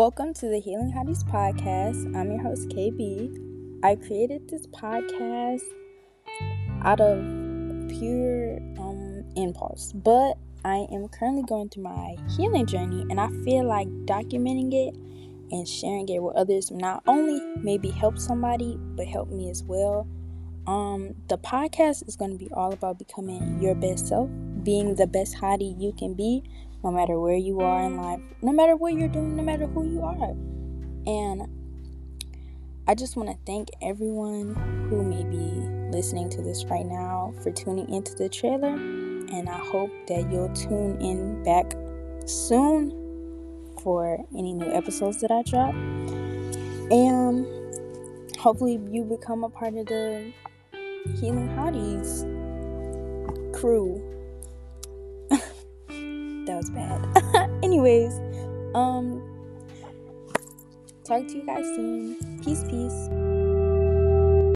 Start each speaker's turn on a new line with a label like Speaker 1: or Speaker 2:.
Speaker 1: Welcome to the Healing Hotties podcast. I'm your host, KB. I created this podcast out of pure um, impulse, but I am currently going through my healing journey, and I feel like documenting it and sharing it with others not only maybe help somebody, but help me as well. Um, the podcast is going to be all about becoming your best self, being the best hottie you can be, no matter where you are in life, no matter what you're doing, no matter who you are. And I just want to thank everyone who may be listening to this right now for tuning into the trailer. And I hope that you'll tune in back soon for any new episodes that I drop. And hopefully, you become a part of the Healing Hotties crew bad. Anyways, um talk to you guys soon. Peace, peace.